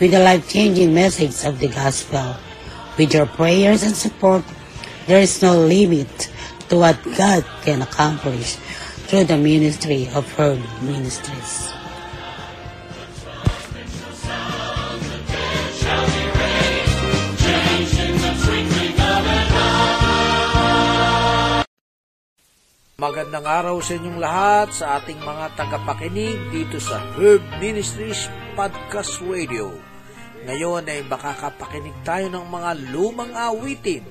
with the life-changing message of the gospel. With your prayers and support, there is no limit to what God can accomplish through the ministry of Herd Ministries. Magandang araw sa inyong lahat sa ating mga tagapakinig dito sa Herb Ministries Podcast Radio. Ngayon ay makakapakinig tayo ng mga lumang awitin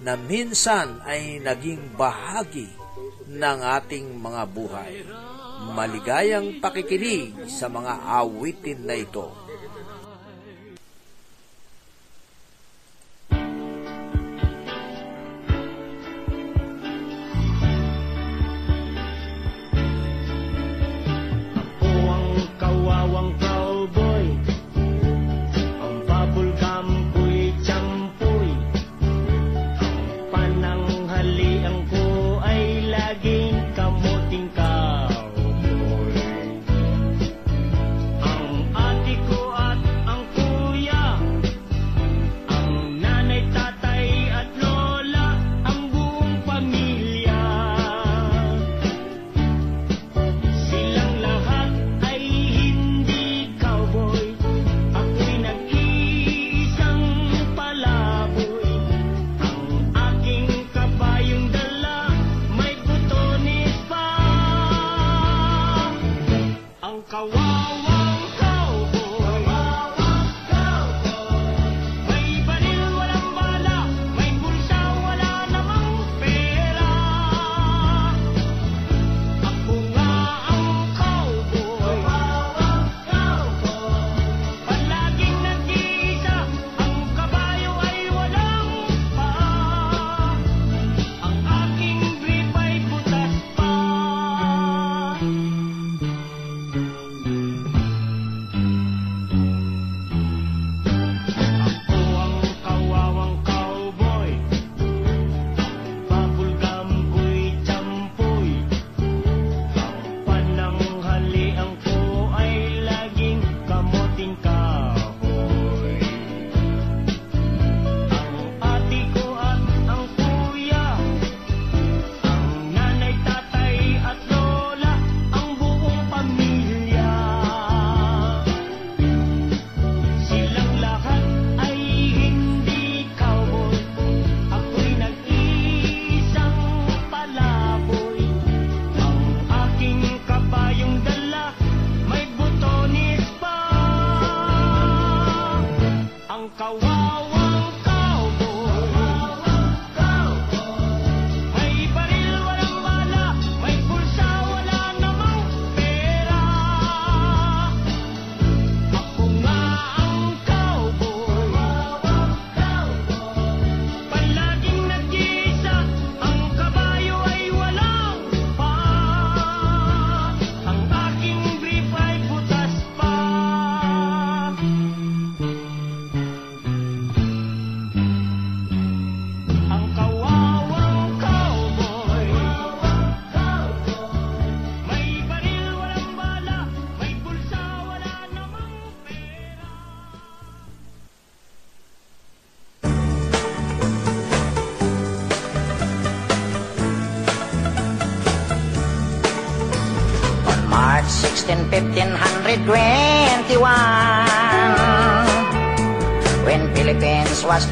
na minsan ay naging bahagi ng ating mga buhay. Maligayang pakikinig sa mga awitin na ito. in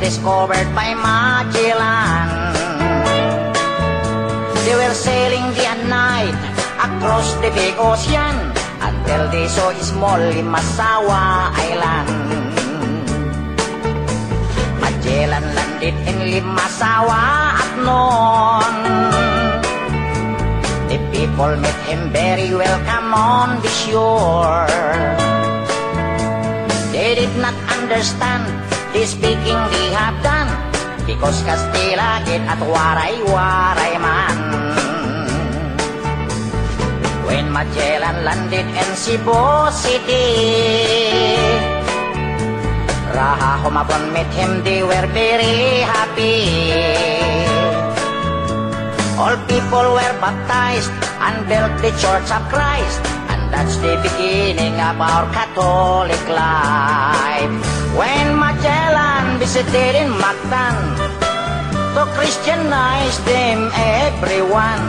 discovered by Magellan. They were sailing and night across the big ocean until they saw a small Limasawa Island. Magellan landed in Limasawa at noon. The people met him very welcome on the shore. They did not understand the speaking they have done because Castilla get at waray-waray man. When Magellan landed in Cebu City, Raha Humabon met him, they were very happy. All people were baptized and built the Church of Christ. And that's the beginning of our Catholic life. When Magellan visited in Mactan to Christianize them everyone.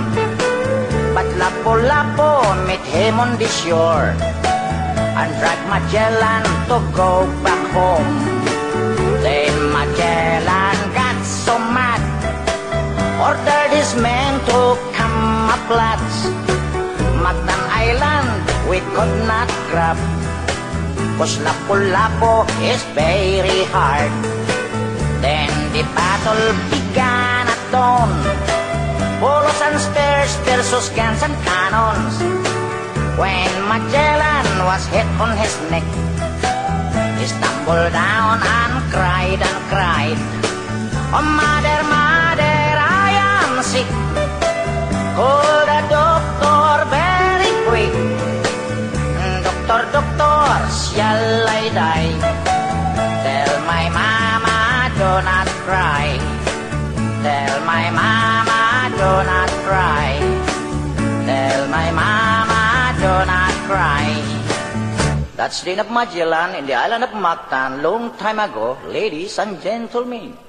But Lapu-Lapu met him on the shore and dragged Magellan to go back home. Then Magellan got so mad ordered his men to come up lads. Mactan Island we could not grab. Cause Lapu-Lapu is very hard. At dawn. Polos and spears versus guns and cannons. When Magellan was hit on his neck, he stumbled down and cried and cried. Oh, mother, mother, I am sick. Call the doctor very quick. Doctor, doctor, shall I die? Tell my mama, not cry. Tell my mama, do not cry. Tell my mama, do not cry. That's the end of Magellan in the island of Mactan long time ago, ladies and gentlemen.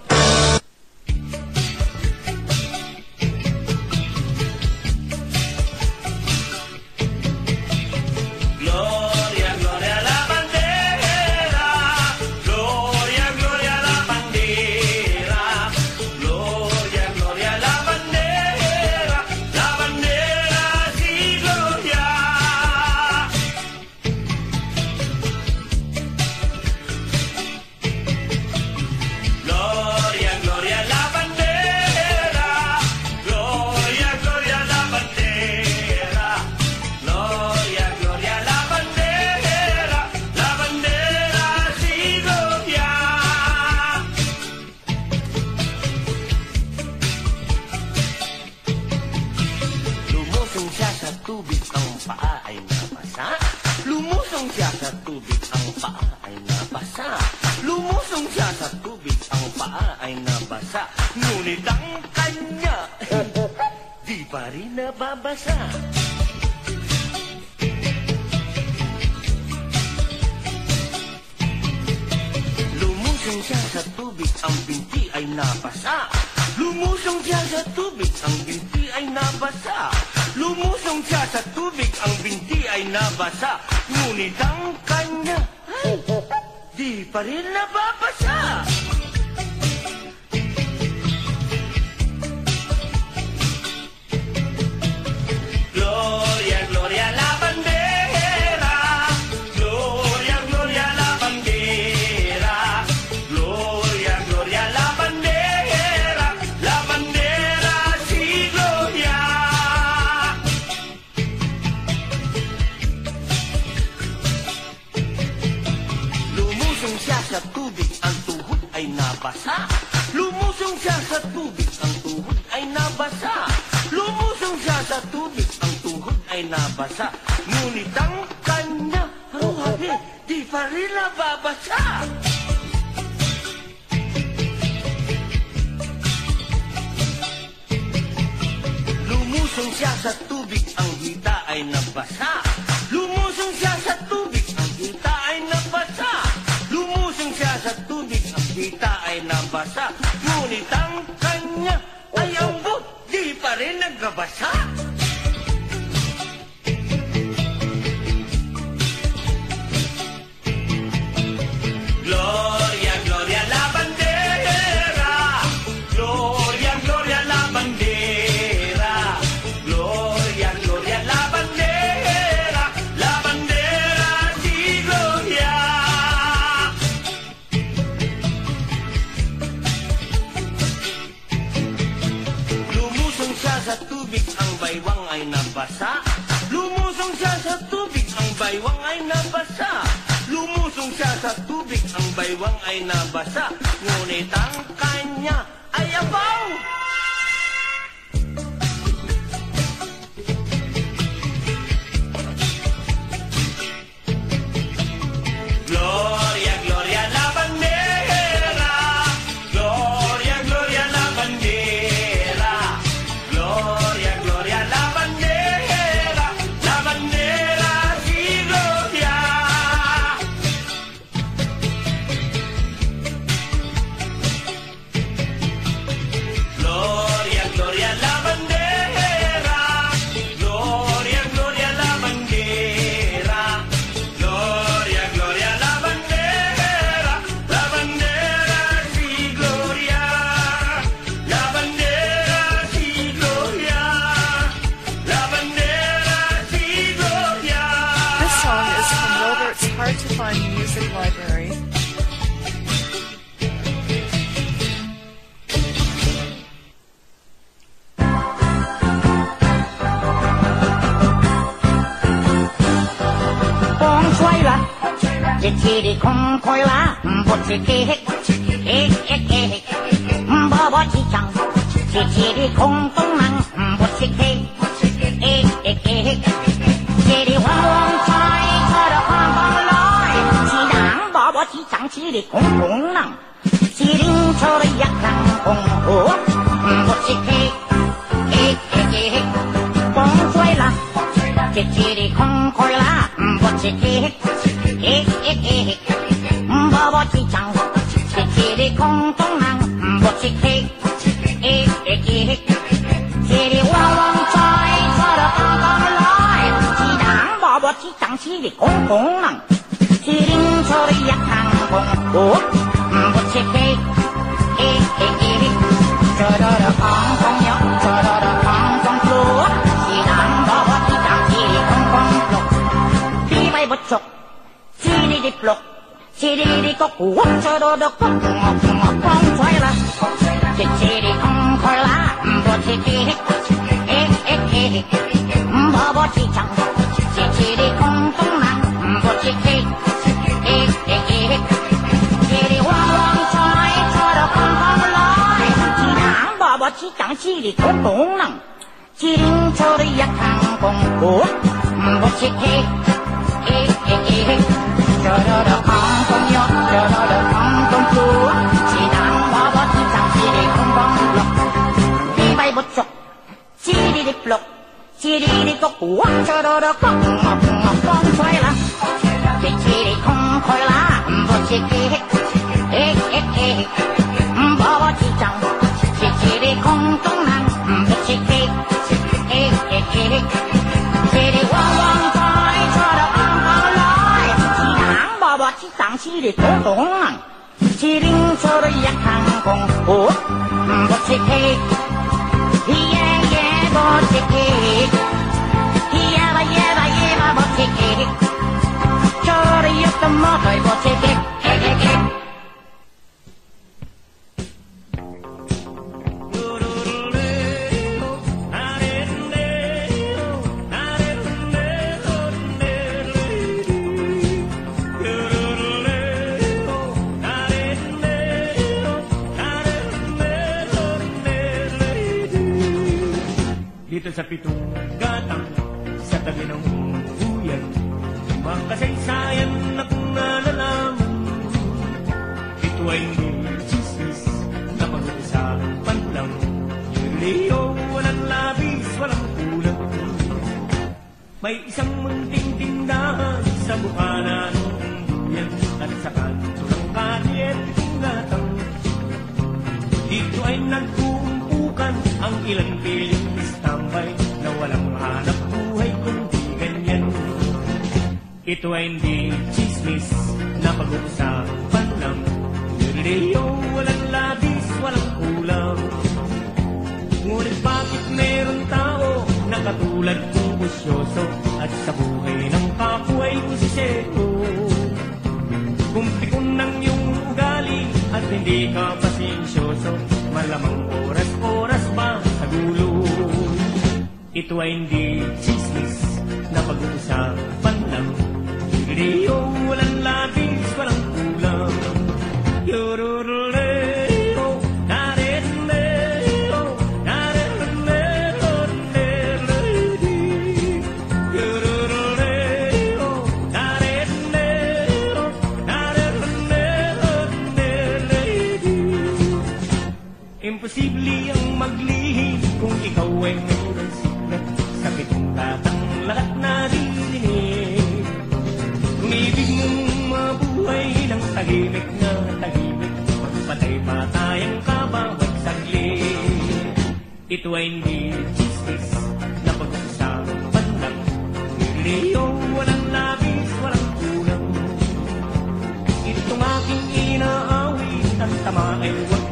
气力空空啦，不识气，气气气。伯伯气壮，气气的空空囊，不识气，气气气。气力旺旺涨，出了汗汗来，气囊伯伯气壮，气力空空囊，气里出了一个空。不识气，气气气。风吹啦，气气的空空啦，不识气。 공공망 지린 소리 약한 공공 무채깨 에에에리 저러러 공공역 저러러 공공플루 시장 더워 시장 길이 공공플루 비발부촉 지리리플루 지리리꼭 우옥 저러러 꽁꽁꽁꽁 꽁쳐라 지리 꽁콜라 무채깨 에에에리 버버시장 길이 꽃동랑 지린철의 약한 공구 무식해 에에에 저러러 엉덩여 저러러 엉덩구 지당 와봐 지장실이 금방블록 비바이보쪽 지리리블록 지리리꼭 우와 저러러 꽁꽁꽁 쏘이라 지리콩콜라 무식해 에에에 시리 꼬동랑 지링서를 약항공 옷 복식 케이크 이야예 복식 케이크 이야바 예바 예바 복식 케이크 저를 욕도 먹을 복식 케이크 Ito ay hindi chismis na pag-uusapan lang. Leo, walang labis, walang kulang. Yororoleo, Ito ay hindi chismis na pag-usapan lang Leo, walang labis, walang kulang. Itong aking inaawit Ang tama ay huwag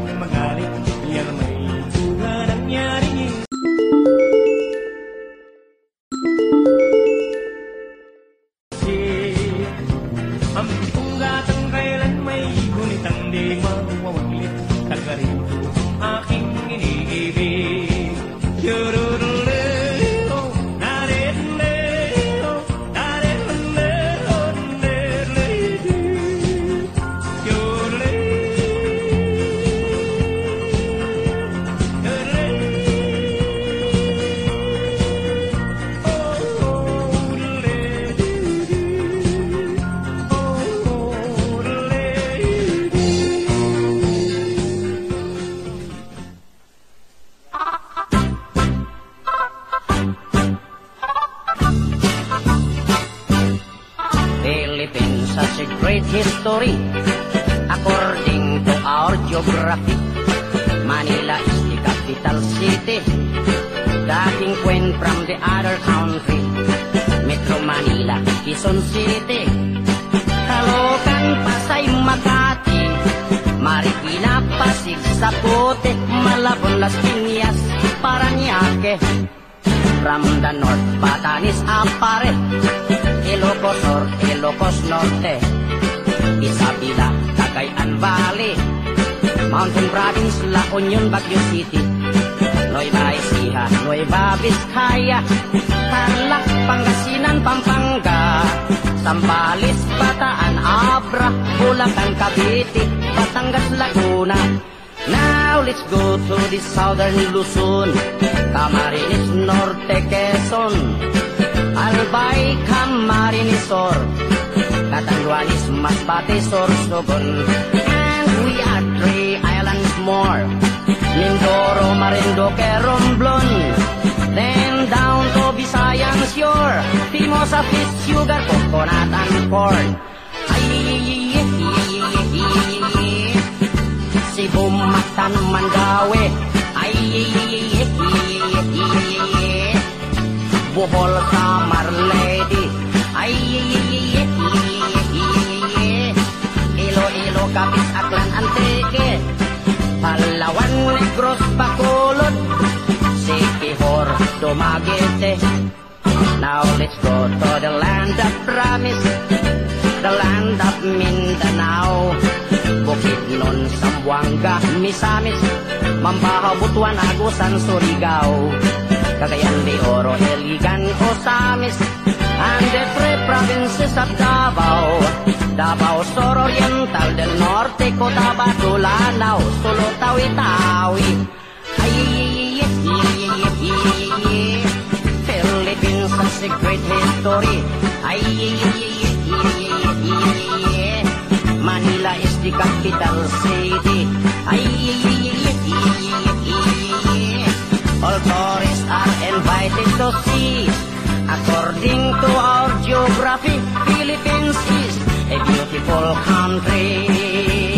southern Luzon, Camarines Norte, Quezon, Albay, Camarines Sur, Catanduanes, Masbate, Sorsogon, and we are three islands more, Mindoro, Marinduque, Romblon, then down to Visayan Shore, Timosa, Fish, Sugar, Coconut, and Corn. Ay, Cebu, Mactan, Mandawi, Bohol, Samar, Lady, ay, Iloilo, Capiz, Aklan, Antique, Palawan, Negros, Bacolod, Sikihor, Dumaguete. Now let's go to the land of promise, the land of Mindanao. Bukidnon, Zamboanga, Misamis, Mambahaw, Butuan, Agusan, Surigao. Cagayan de Oro, Iligan, Osamis, and the three provinces of Davao. Davao Sur Oriental del Norte, Cotabato, Lanao, Sulu, Tawi-Tawi. Philippines has a great history. Ay, Manila is the capital city. Ay, all are invited to see. According to our geography, Philippines is a beautiful country.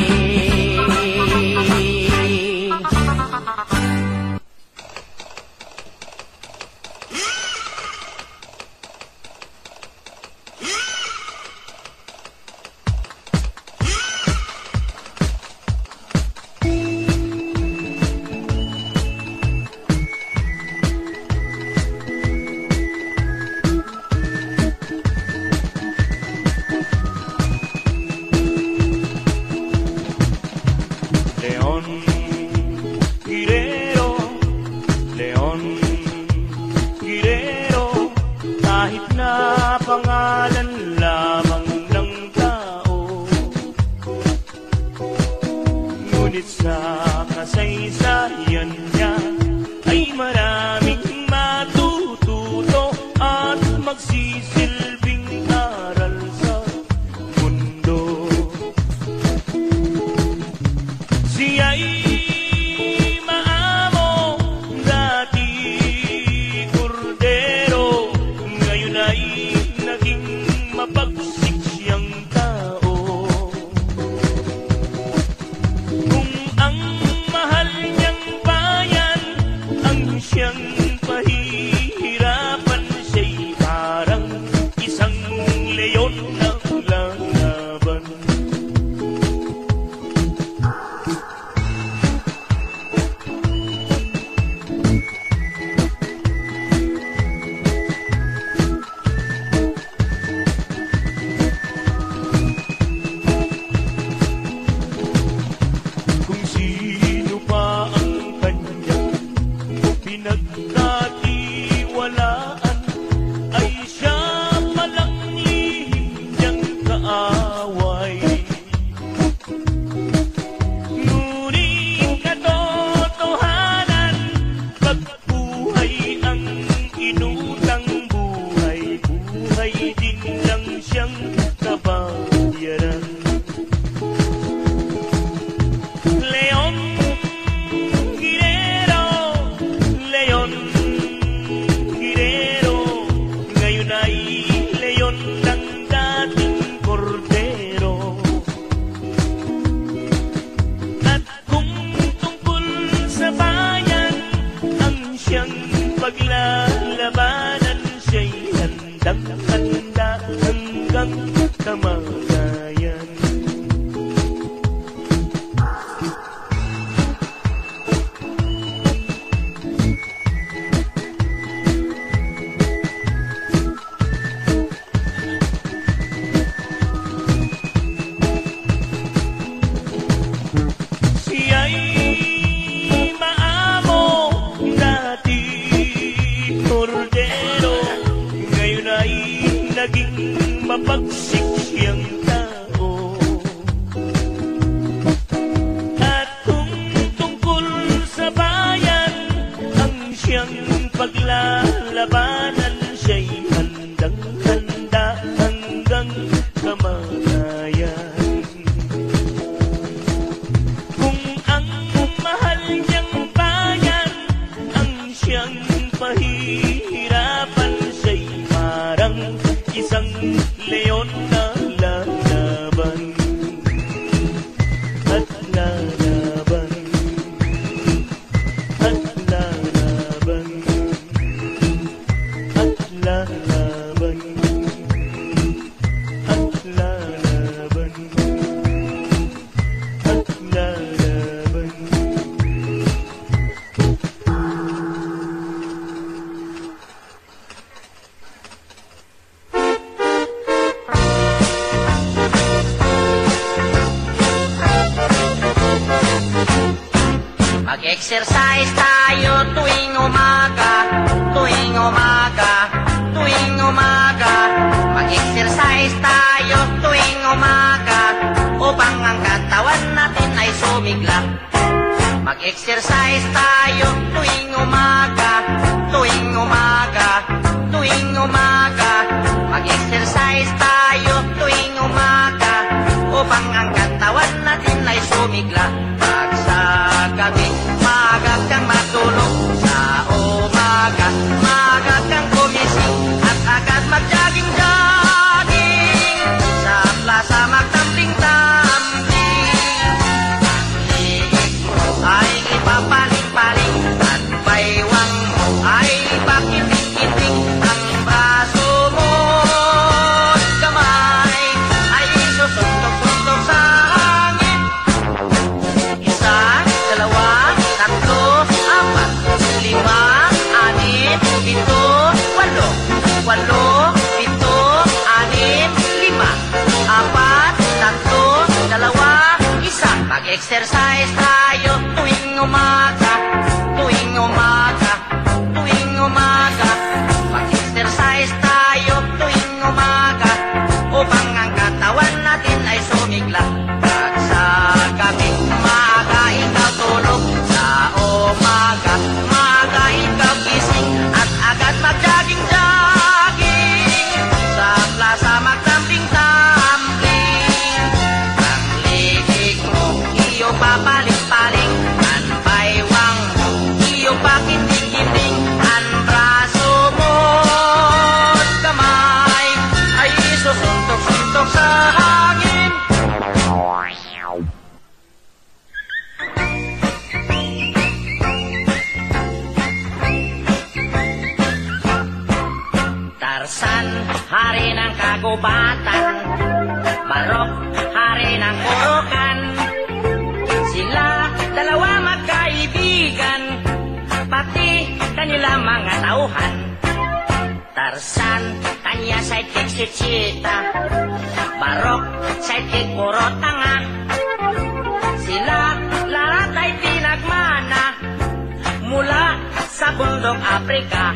Bundok Afrika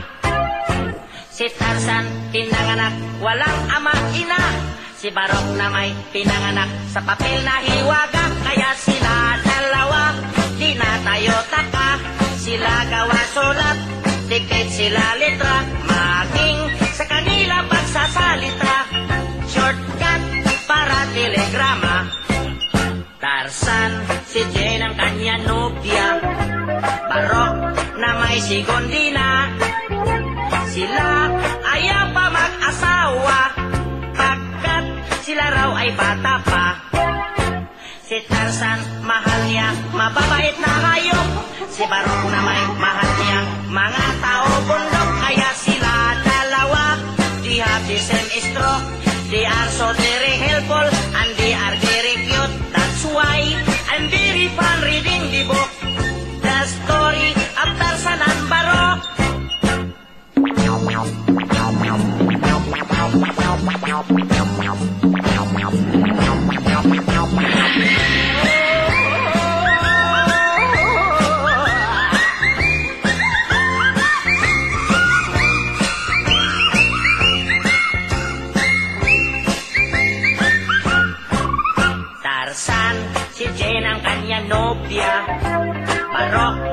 Si Tarzan pinanganak walang ama ina. Si Barok na may pinanganak sa papel na hiwaga. Kaya sila dalawa di na tayo taka Sila gawa sulat, dikit sila letra Maging sa kanila pagsasalita. Shortcut para telegrama. Tarzan, si Jane ang kanya nobya. Barok na may si Gondina. Sila ayaw pa mag-asawa Pagkat sila raw ay bata pa. Si Tarzan, mahal niya, mababait na hayop. Si Barok na may mahal niyang mga tao bundok Kaya sila dalawa, di have the same stroke They are so very helpful and they are very cute That's why. I'm very fun reading the book. The story of Tarzan and Barok. Tarzan, si Jane ang kanya nobya Barok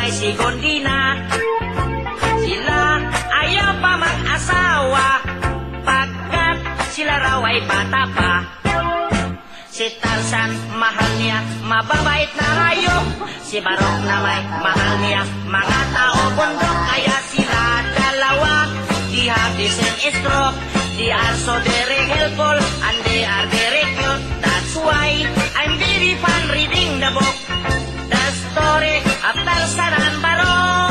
may si Gondina. Sila ayaw pa mag-asawa Pagkat sila raw ay Si Tarzan, mahal niya, mababait na hayop Si Barok na may mahal niya, mga tao bundok Kaya sila dalawa, di have the same stroke They are so very and they are very cute That's why I'm very fun reading the book. The story of Tarzan and Barok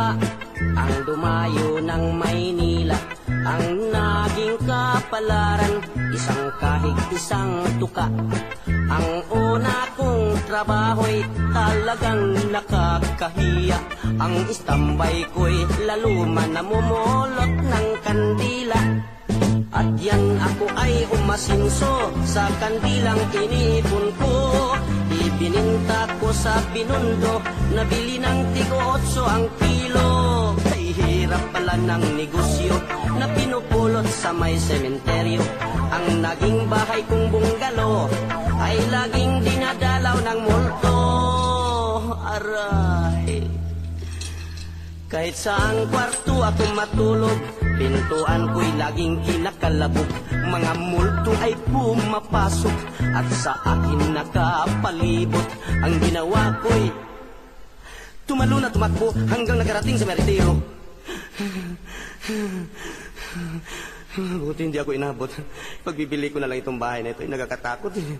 dukha Ang dumayo ng Maynila Ang naging kapalaran Isang kahig, isang tuka. Ang una kong trabaho'y talagang nakakahiya. Ang istambay ko'y lalo man namumulot ng kandila. At yan ako ay umasinso sa kandilang inipon ko. Ibininta ko sa pinundo, nabili ng tigo otso ang kilo hirap pala ng negosyo na pinupulot sa may sementeryo Ang naging bahay kong bunggalo ay laging dinadalaw ng multo Aray kahit saang kwarto ako matulog, pintuan ko'y laging kinakalabog. Mga multo ay pumapasok at sa akin nakapalibot. Ang ginawa ko'y tumalo na tumakbo hanggang nakarating sa meritero. Buti hindi ako inabot. Pagbibili ko na lang itong bahay na ito, ay nagkakatakot eh.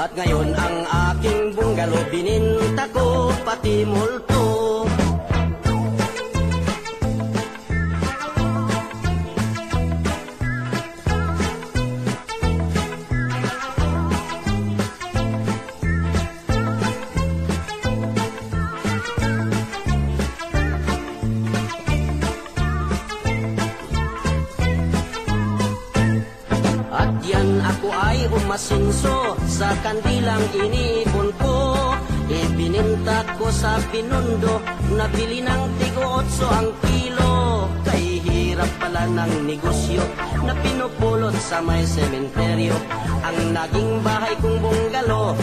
At ngayon ang aking bungalo bininta ko pati multo. Ako ay umasinso sa kandilang inipon ko. Ibininta ko sa pinundo Nabili ng tigo otso ang kilo. Kay hirap pala ng negosyo Na pinupulot sa may sementeryo. Ang naging bahay kong bunggalo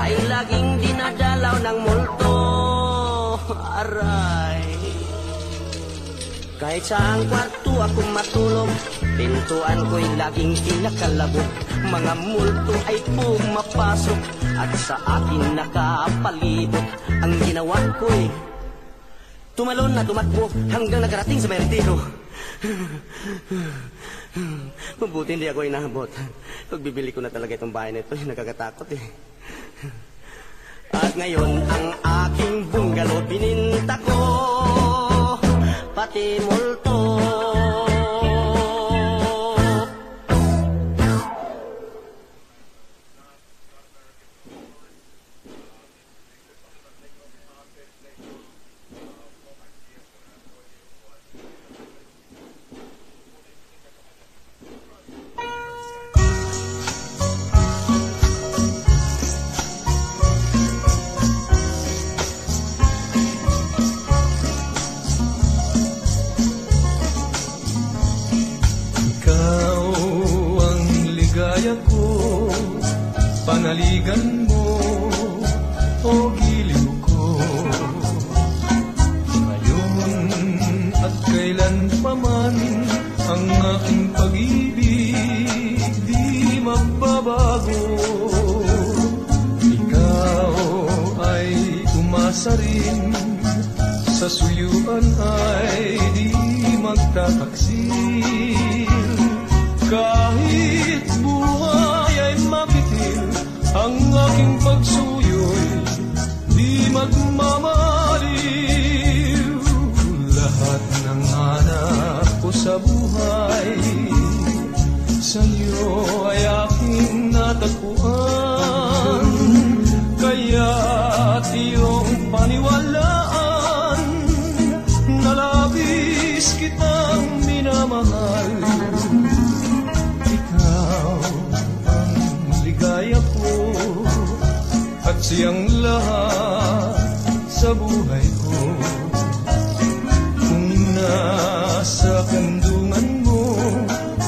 Ay laging dinadalaw ng multo. Aray! Kahit saan kwarto ako matulog, pintuan ko'y laging kinakalabog. Mga multo ay pumapasok at sa akin nakapalibot. Ang ginawa ko'y tumalon na tumakbo hanggang nakarating sa meritero. Mabuti hindi ako inabot. Pagbibili ko na talaga itong bahay na ito, nakakatakot eh. At ngayon ang aking bungalo bininta ko pati multo ligaya ko, panaligan mo, o giliw ko. Ngayon at kailan pa man, ang aking pag-ibig di magbabago. Ikaw ay umasa rin, sa suyuan ay di magtataksil. Kahit magmamaliw. Lahat ng hanap ko sa buhay, sa'yo ay aking natagpuan. Kaya't iyong paniwalaan, na labis kitang minamahal. Ikaw ang ligaya ko at siyang lahat sa buhay ko. Kung nasa kandungan mo,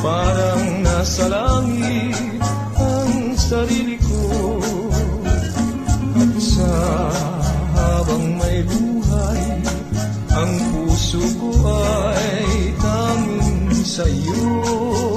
parang nasa langit ang sarili ko. At sa habang may buhay, ang puso ko ay tanging sa'yo. Sana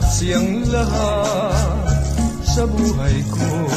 at siyang lahat sa buhay ko.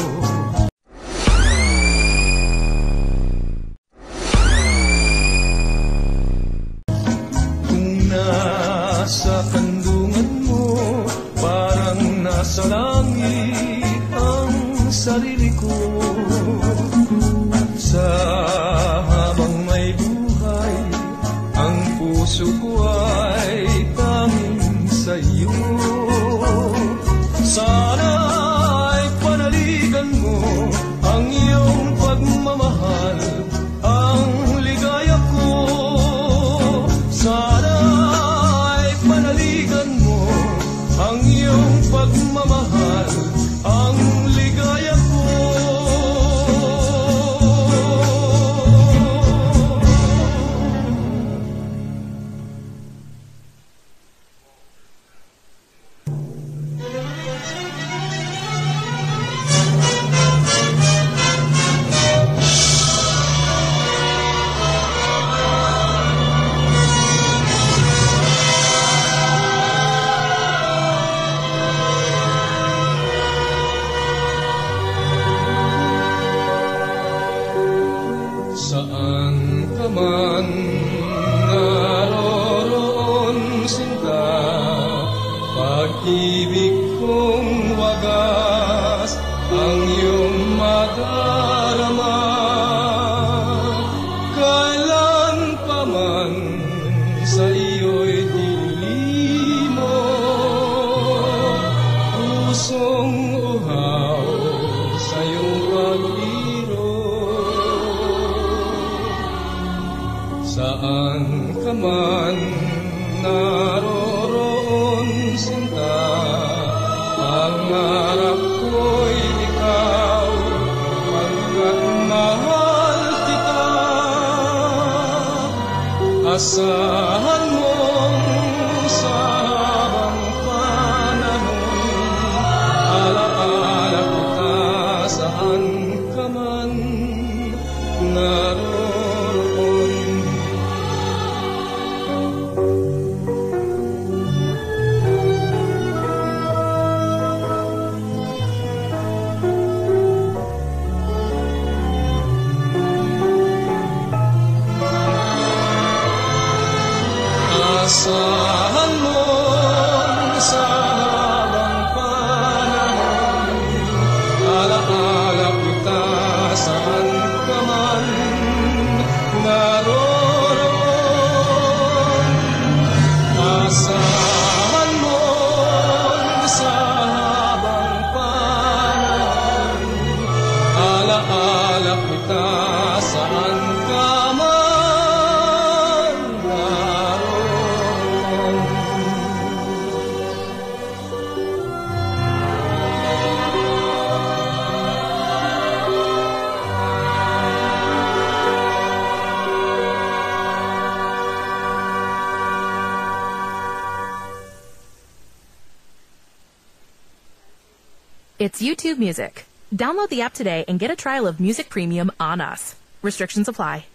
It's YouTube Music. Download the app today and get a trial of Music Premium on us. Restrictions apply.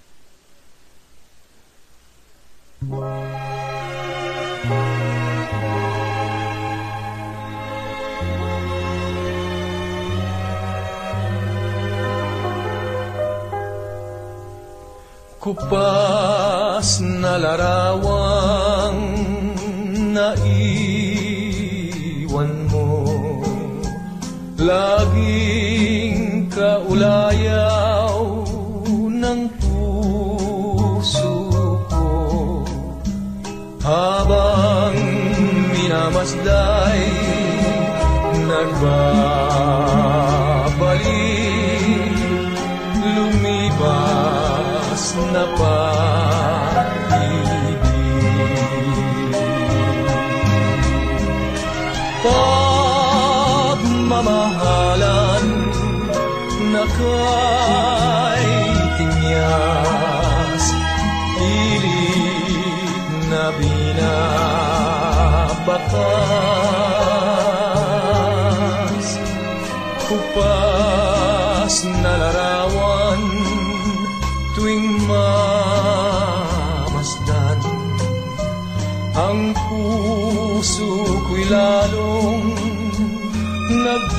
Kupas na larawang nais love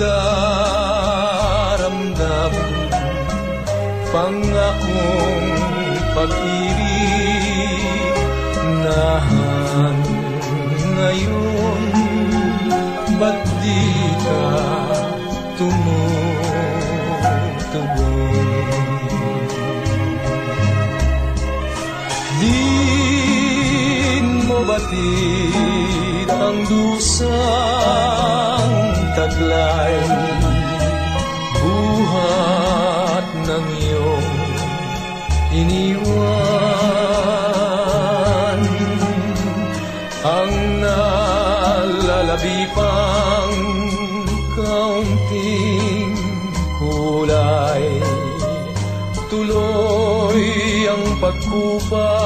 sa ramdam Pangakong pag-ibig na ngayon Ba't di ka tumutugon? Di mo batid ang dusa taglay buhat ng iyong iniwan. Ang nalalabi pang kaunting kulay. Tuloy ang pagkupay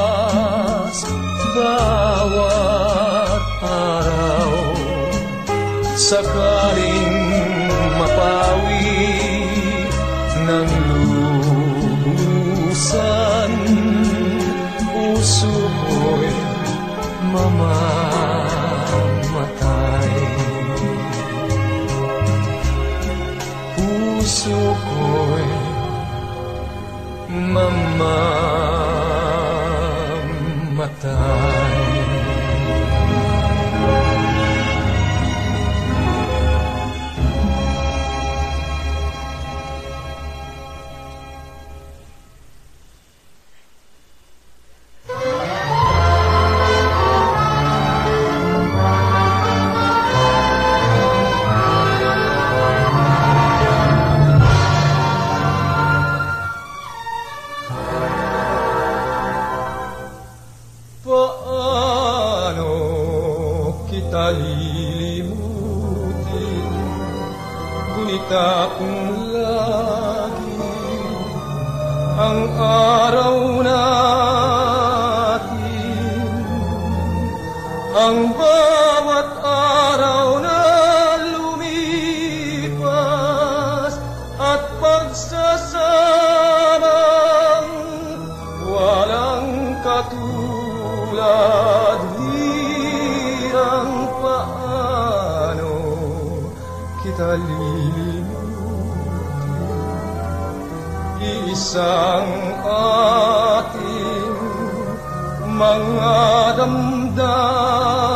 mga damdamin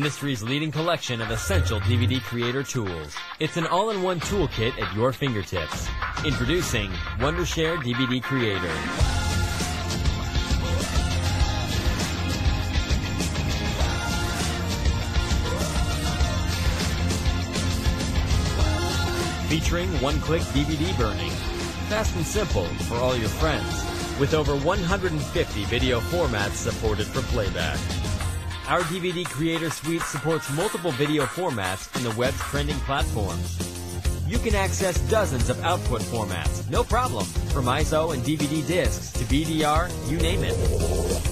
industry's leading collection of essential DVD creator tools. It's an all-in-one toolkit at your fingertips. Introducing Wondershare DVD Creator. Featuring one-click DVD burning. Fast and simple for all your friends. With over 150 video formats supported for playback our DVD Creator Suite supports multiple video formats in the web's trending platforms. You can access dozens of output formats, no problem, from ISO and DVD discs to VDR, you name it.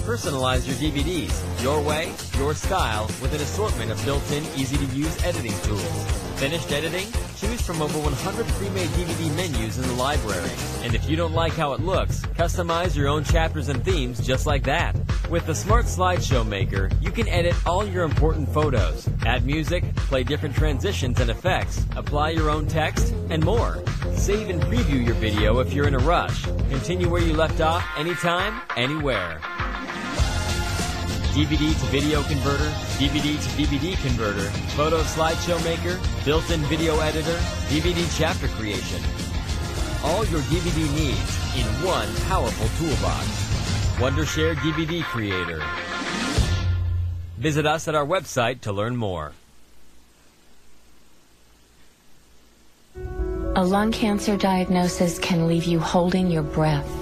Personalize your DVDs, your way, your style, with an assortment of built-in, easy-to-use editing tools. Finished editing? Choose from over 100 pre-made DVD menus in the library. And if you don't like how it looks, customize your own chapters and themes just like that. With the Smart Slideshow Maker, you can edit all your important photos, add music, play different transitions and effects, apply your own text, and more. Save and preview your video if you're in a rush. Continue where you left off anytime, anywhere. DVD to video converter, DVD to DVD converter, photo slideshow maker, built-in video editor, DVD chapter creation. All your DVD needs in one powerful toolbox. Wondershare DVD Creator. Visit us at our website to learn more. A lung cancer diagnosis can leave you holding your breath.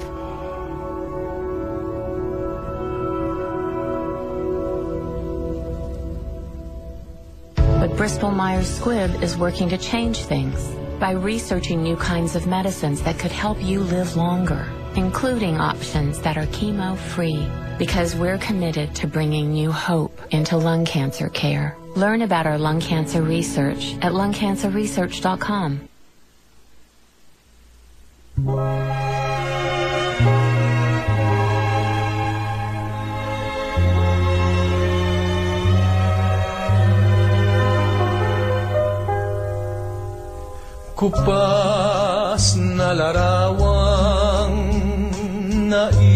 Bristol Myers Squibb is working to change things by researching new kinds of medicines that could help you live longer, including options that are chemo free. Because we're committed to bringing new hope into lung cancer care. Learn about our lung cancer research at lungcancerresearch.com. Kupas na larawang naiwan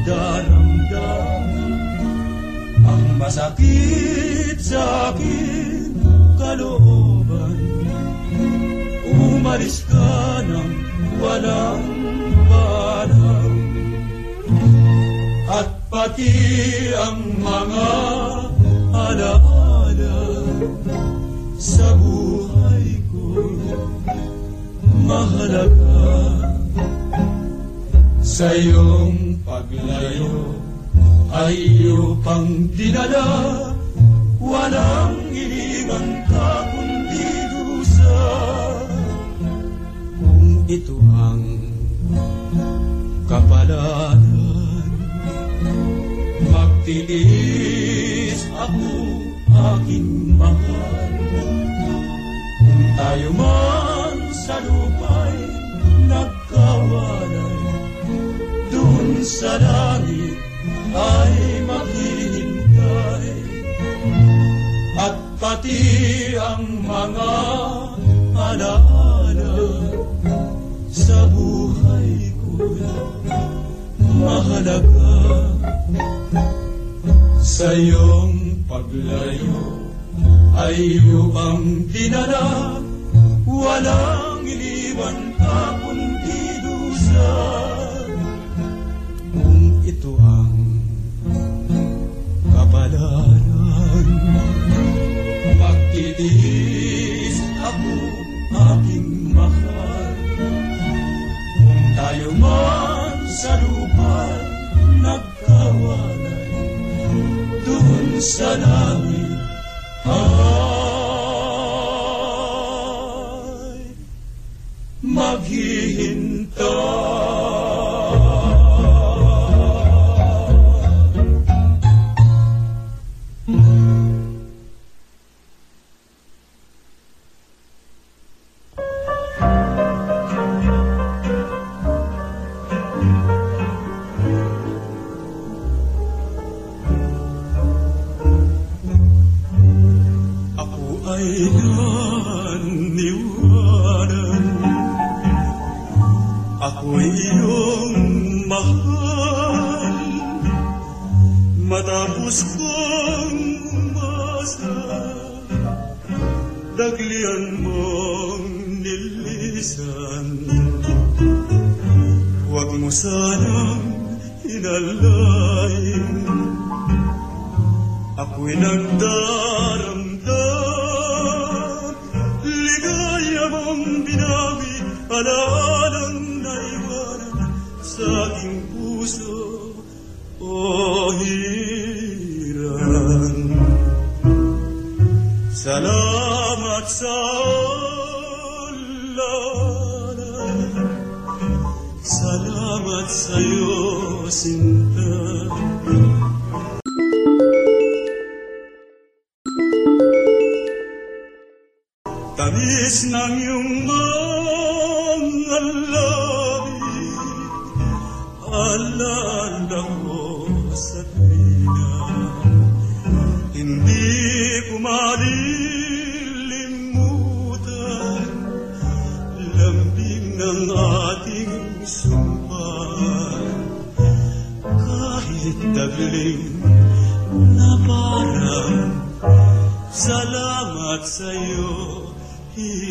magdaramdam Ang masakit sa akin kalooban. Umalis ka ng walang parang At pati ang mga alaala Sa buhay ko mahalaga. Sa iyong paglayo ay upang dinala. Walang iniwan ka kundi dusa. Kung ito ang kapalaran magtitiis ako aking mahal. Kung tayo man sa lupa'y sa langit ay maghihintay. At pati ang mga alaala Sa buhay ko'y mahalaga. Sa iyong paglayo ay upang dinala Walang iniwan ka kundi dusa Magtitiis ako aking mahal. Kung tayo man sa lupa nagkawalay Doon sa langit ay Tagling na parang Salamat sa'yo, hirang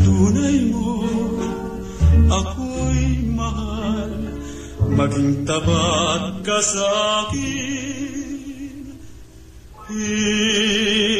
tunay mo ako'y mahal. Maging tapat ka sa akin Hey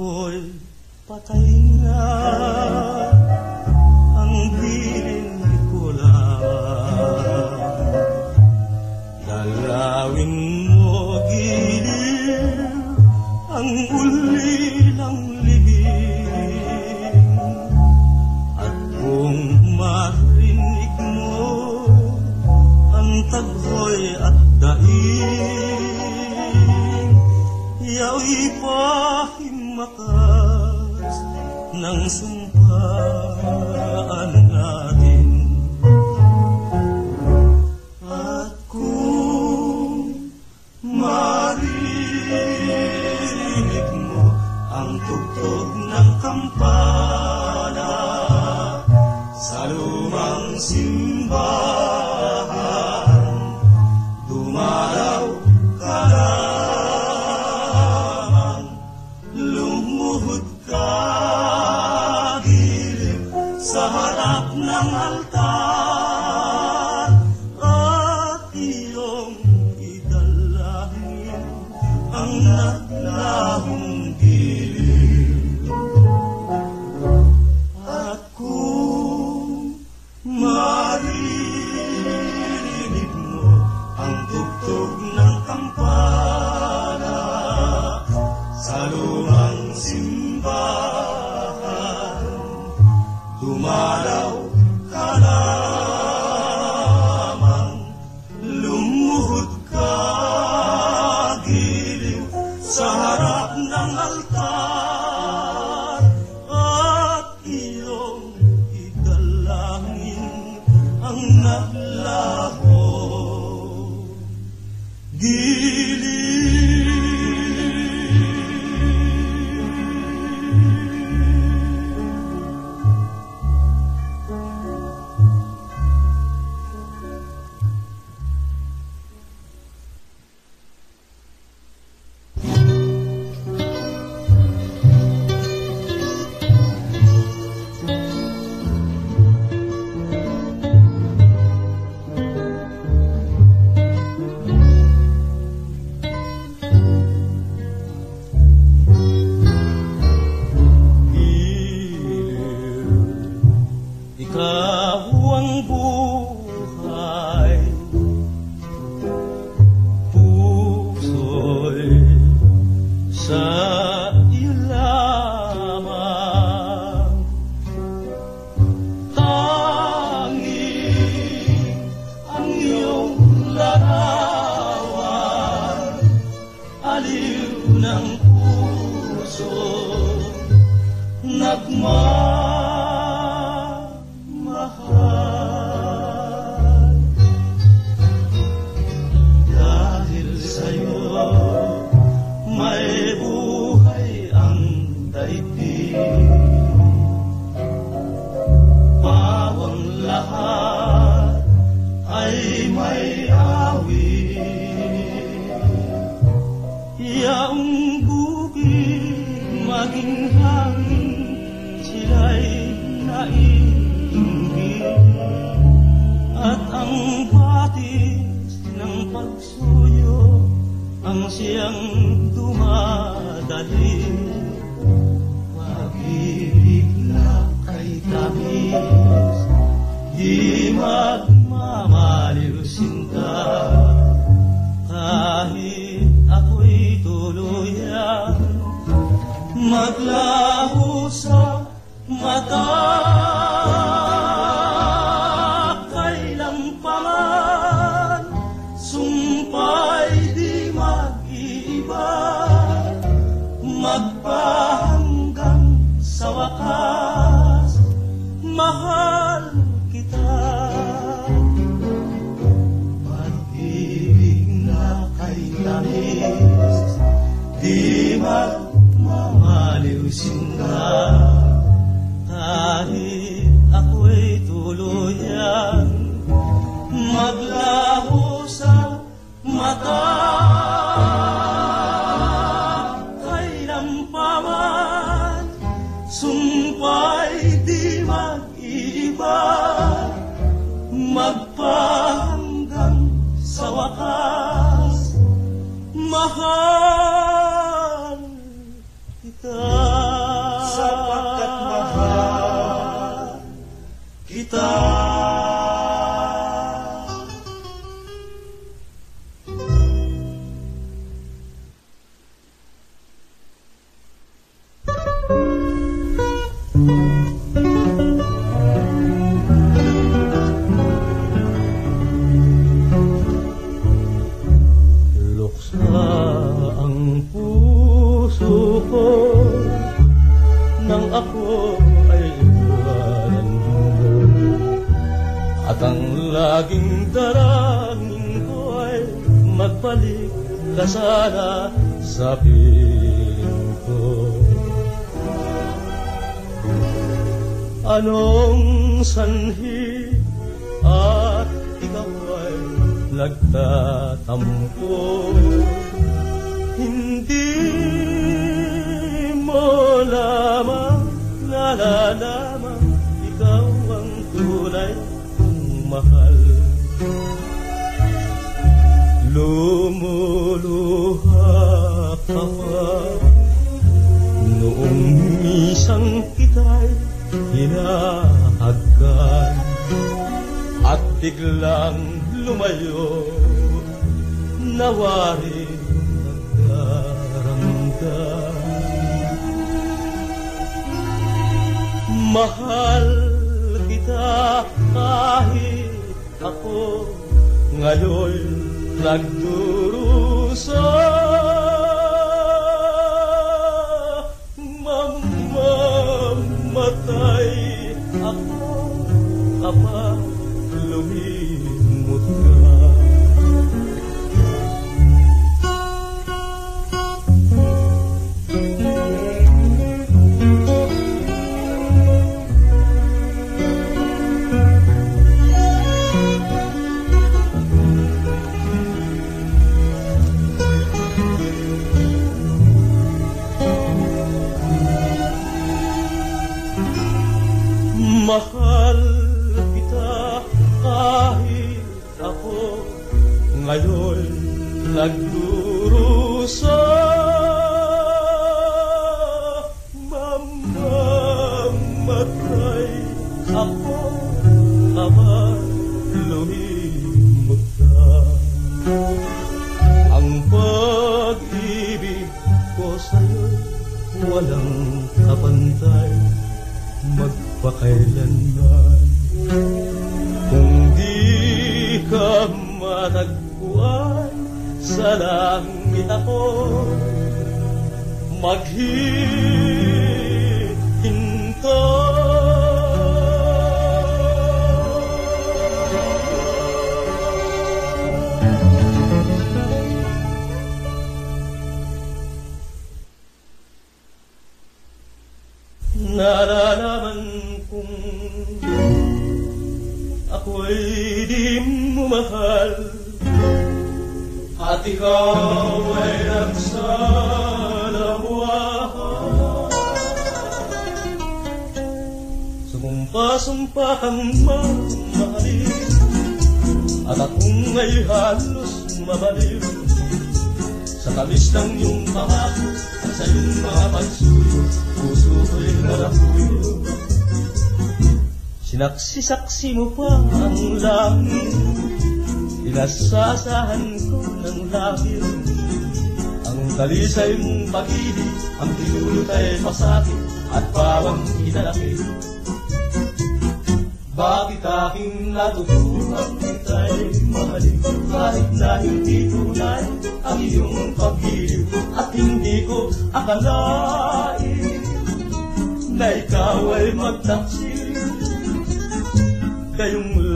ako'y patay na. Ang bilis ang siyang dumadali. Mabibigla kay tamis, di magmamaliw sinta. Kahit ako'y tuluyan, maglaho sa mata. ka sana sa piling ko. Anong sanhi at ikaw ay nagtatampo? Hindi mo lamang nalala luluha ka pa Noong isang kita'y hinahagkan At lumayo Nawarin nagdaramdam Mahal kita kahit ako ngayon nagdududa nagdurusa Sinaksi-saksi mo pa ang langit. Inasasahan ko ng langit. Ang talisay mong pag-ibig Ang tinulot ay masakit At parang inalaki. Bakit aking natutuhan kita'y mahalin Kahit na hindi tunay ang iyong pag-ibig At hindi ko akalain Na ikaw ay magtaksil Kayong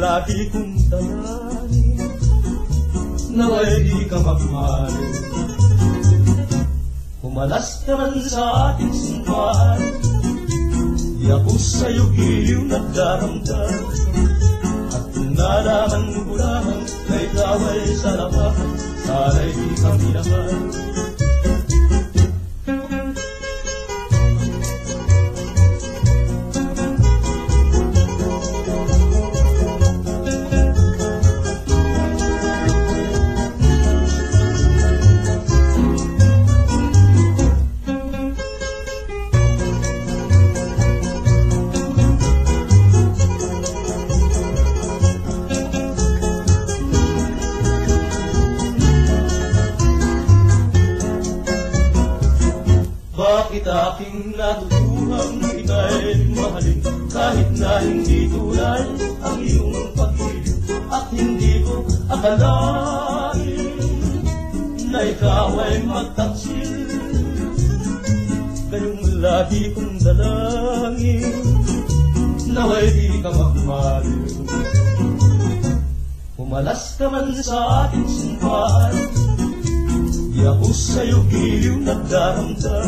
lagi kong dalangin Naway di ka magmahal. Kumalas ka man sa ating sumpaan Di ako sa'yo giliw nagdaramdam At kung nalaman ko lamang Na ikaw ay sa labahan Sana'y di ka minahal giliw nagdaramdam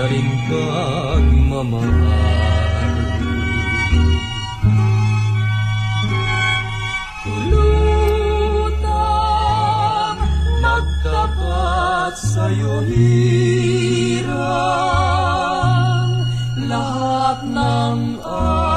na rin kagmamahal. Tulutang magtapat sa'yo hirang Lahat ng araw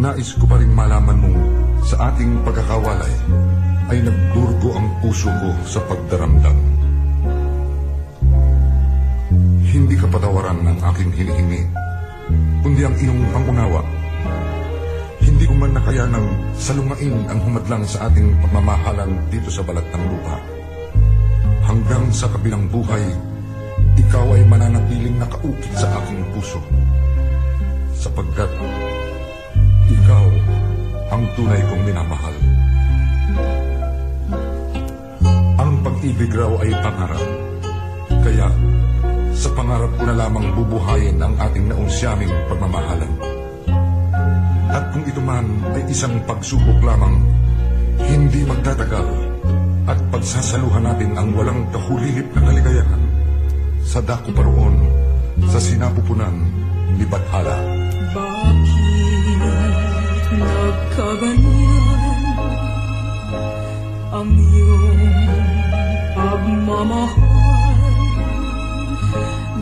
Nais ko pa rin malaman mong sa ating pagkakawalay ay nagdurgo ang puso ko sa pagdaramdam. Hindi ka patawaran ng aking hinihingi, kundi ang iyong pangunawa. Hindi ko man nakayanang salungain ang humadlang sa ating pamamahalan dito sa balat ng lupa. Hanggang sa kabilang buhay, ikaw ay mananatiling nakaukit sa aking puso. Sapagkat ang tunay kong minamahal. Ang pag-ibig raw ay pangarap. Kaya, sa pangarap ko na lamang bubuhayin ang ating naunsyaming pagmamahalan. At kung ito man ay isang pagsubok lamang, hindi magtatagal at pagsasaluhan natin ang walang kahulihip na kaligayahan sa dako pa roon sa sinapupunan ni Bathala. Nagkaganyan ang iyong pagmamahal?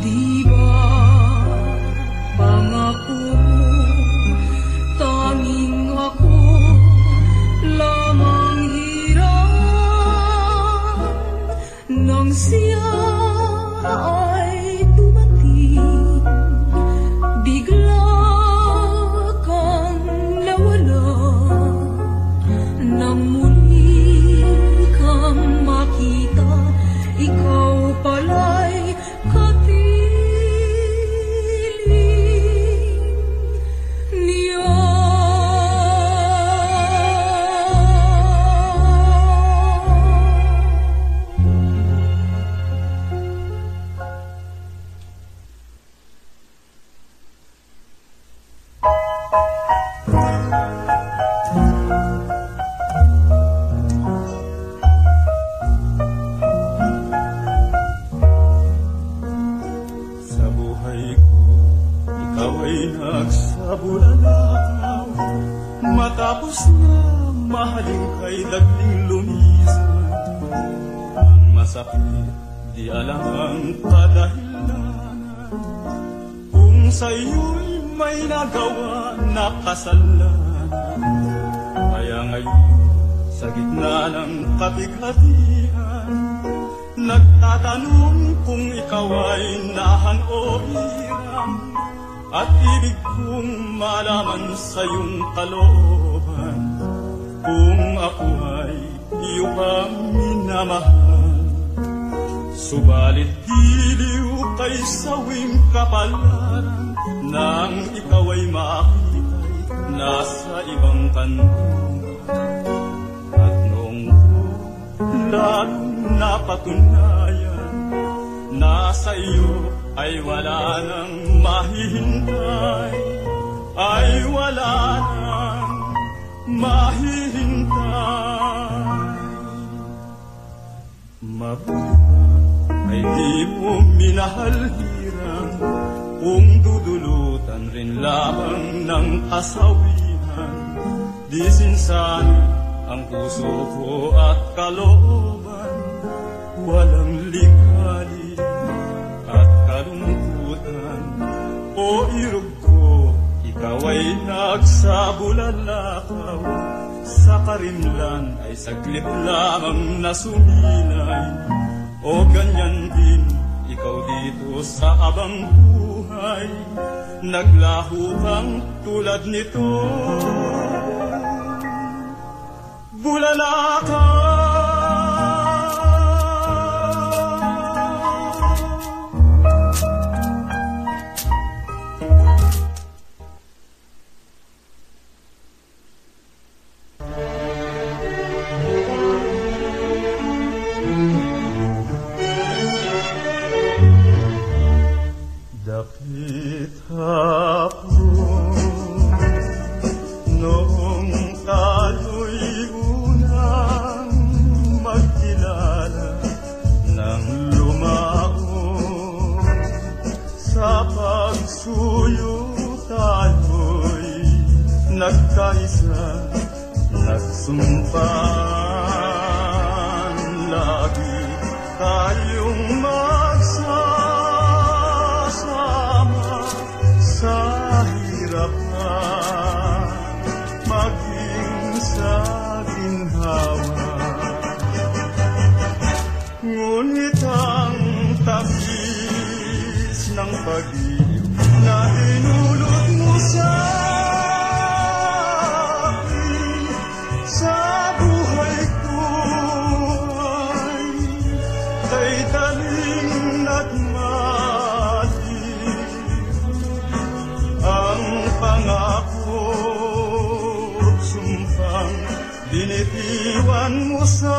Di sa iyong kalooban. Kung ako ay iyo pa minamahal Subalit giliw kay sawing kapalaran Nang ikaw ay makita'y nasa ibang kanto. At noong lalong napatunayan na sa iyo ay wala nang mahihintay ay wala nang mahihintay. Mabuti ay di mo minahal hirang kung dudulutan rin lamang ng kasawihan. Di ang puso ko at kalooban walang ligali at kalungkutan. O ko ikaw ay nagsabulalakaw sa karimlan ay saglit lamang na sumilay o ganyan din ikaw dito sa abang buhay. Naglaho kang tulad nito. Bulalaka Dakit ako noong tayo'y unang magkilala ng lumao sa pagsuyo tayo'y nagkaisa nagsumpan pag-ibig na inulot mo sa akin sa buhay ko ay taytaling at matig ang pangako sumpang dinitiwan mo sa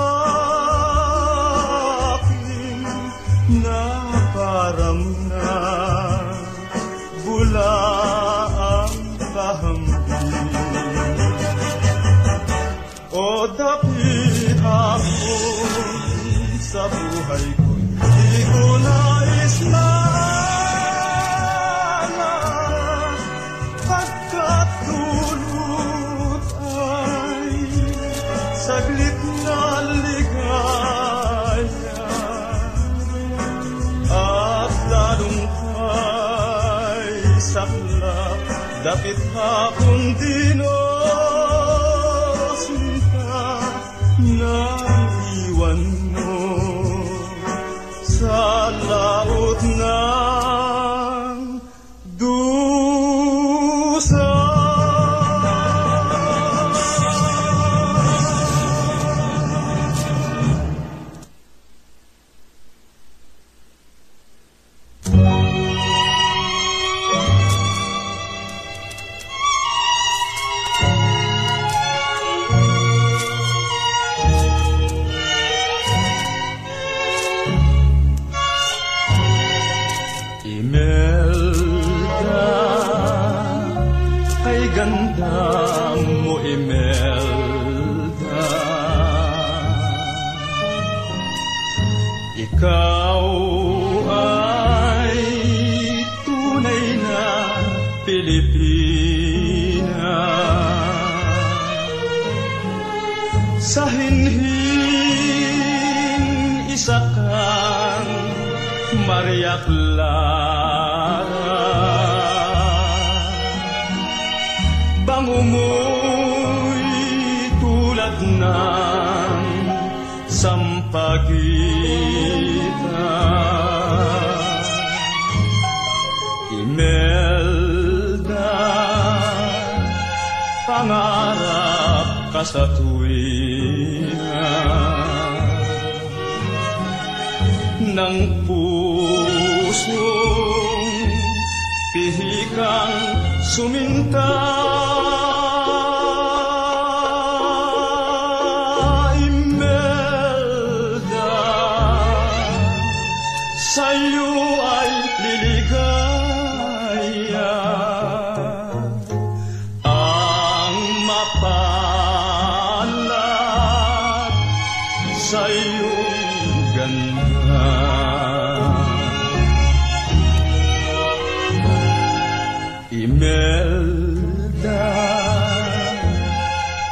Imelda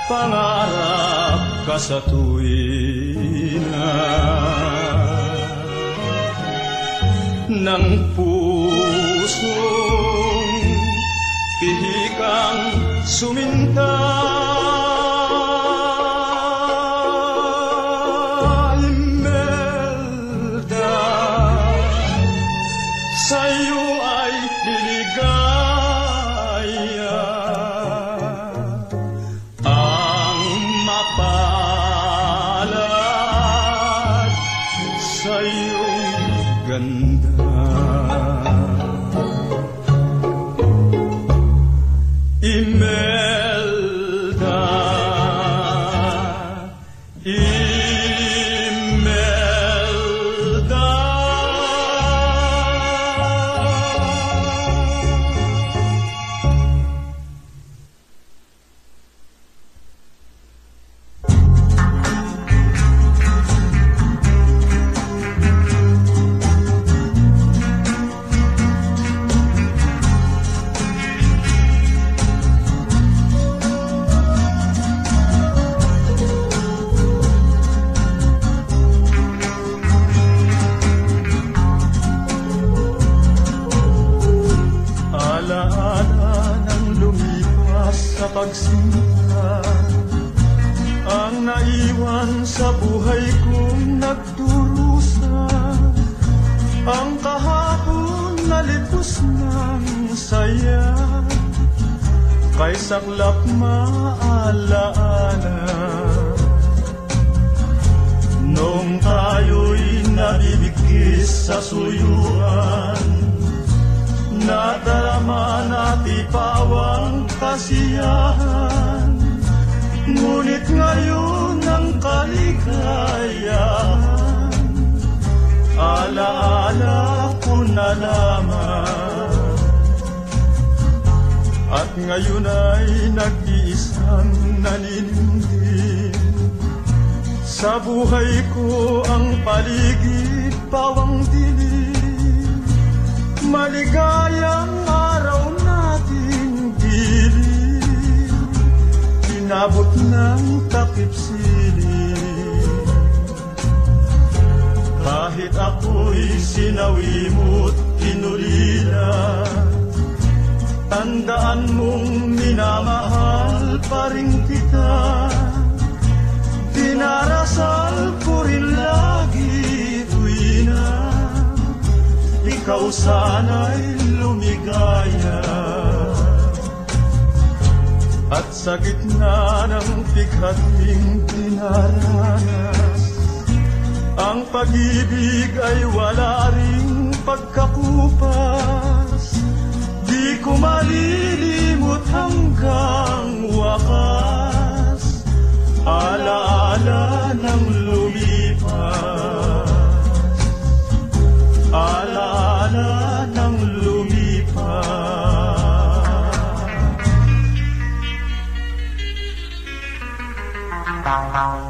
Pangarap ka sa tuwina Ng pusong pihikang suminta. Kasiyahan. Ngunit ngayon ang kaligayahan. Alaala ko na lamang. At ngayon ay nag-iisang naninindi Sa buhay ko ang paligid pawang dilim. Maligayang Inabot ng takip silim Kahit ako'y sinawi mo't inulila Tandaan mong minamahal pa rin kita. Dinarasal ko rin lagi tuwina Ikaw sana'y lumigaya At sa gitna ng bighating dinaranas Ang pag-ibig ay wala ring pagkakupas. Di ko malilimot hanggang wakas. Alaala ng Bye.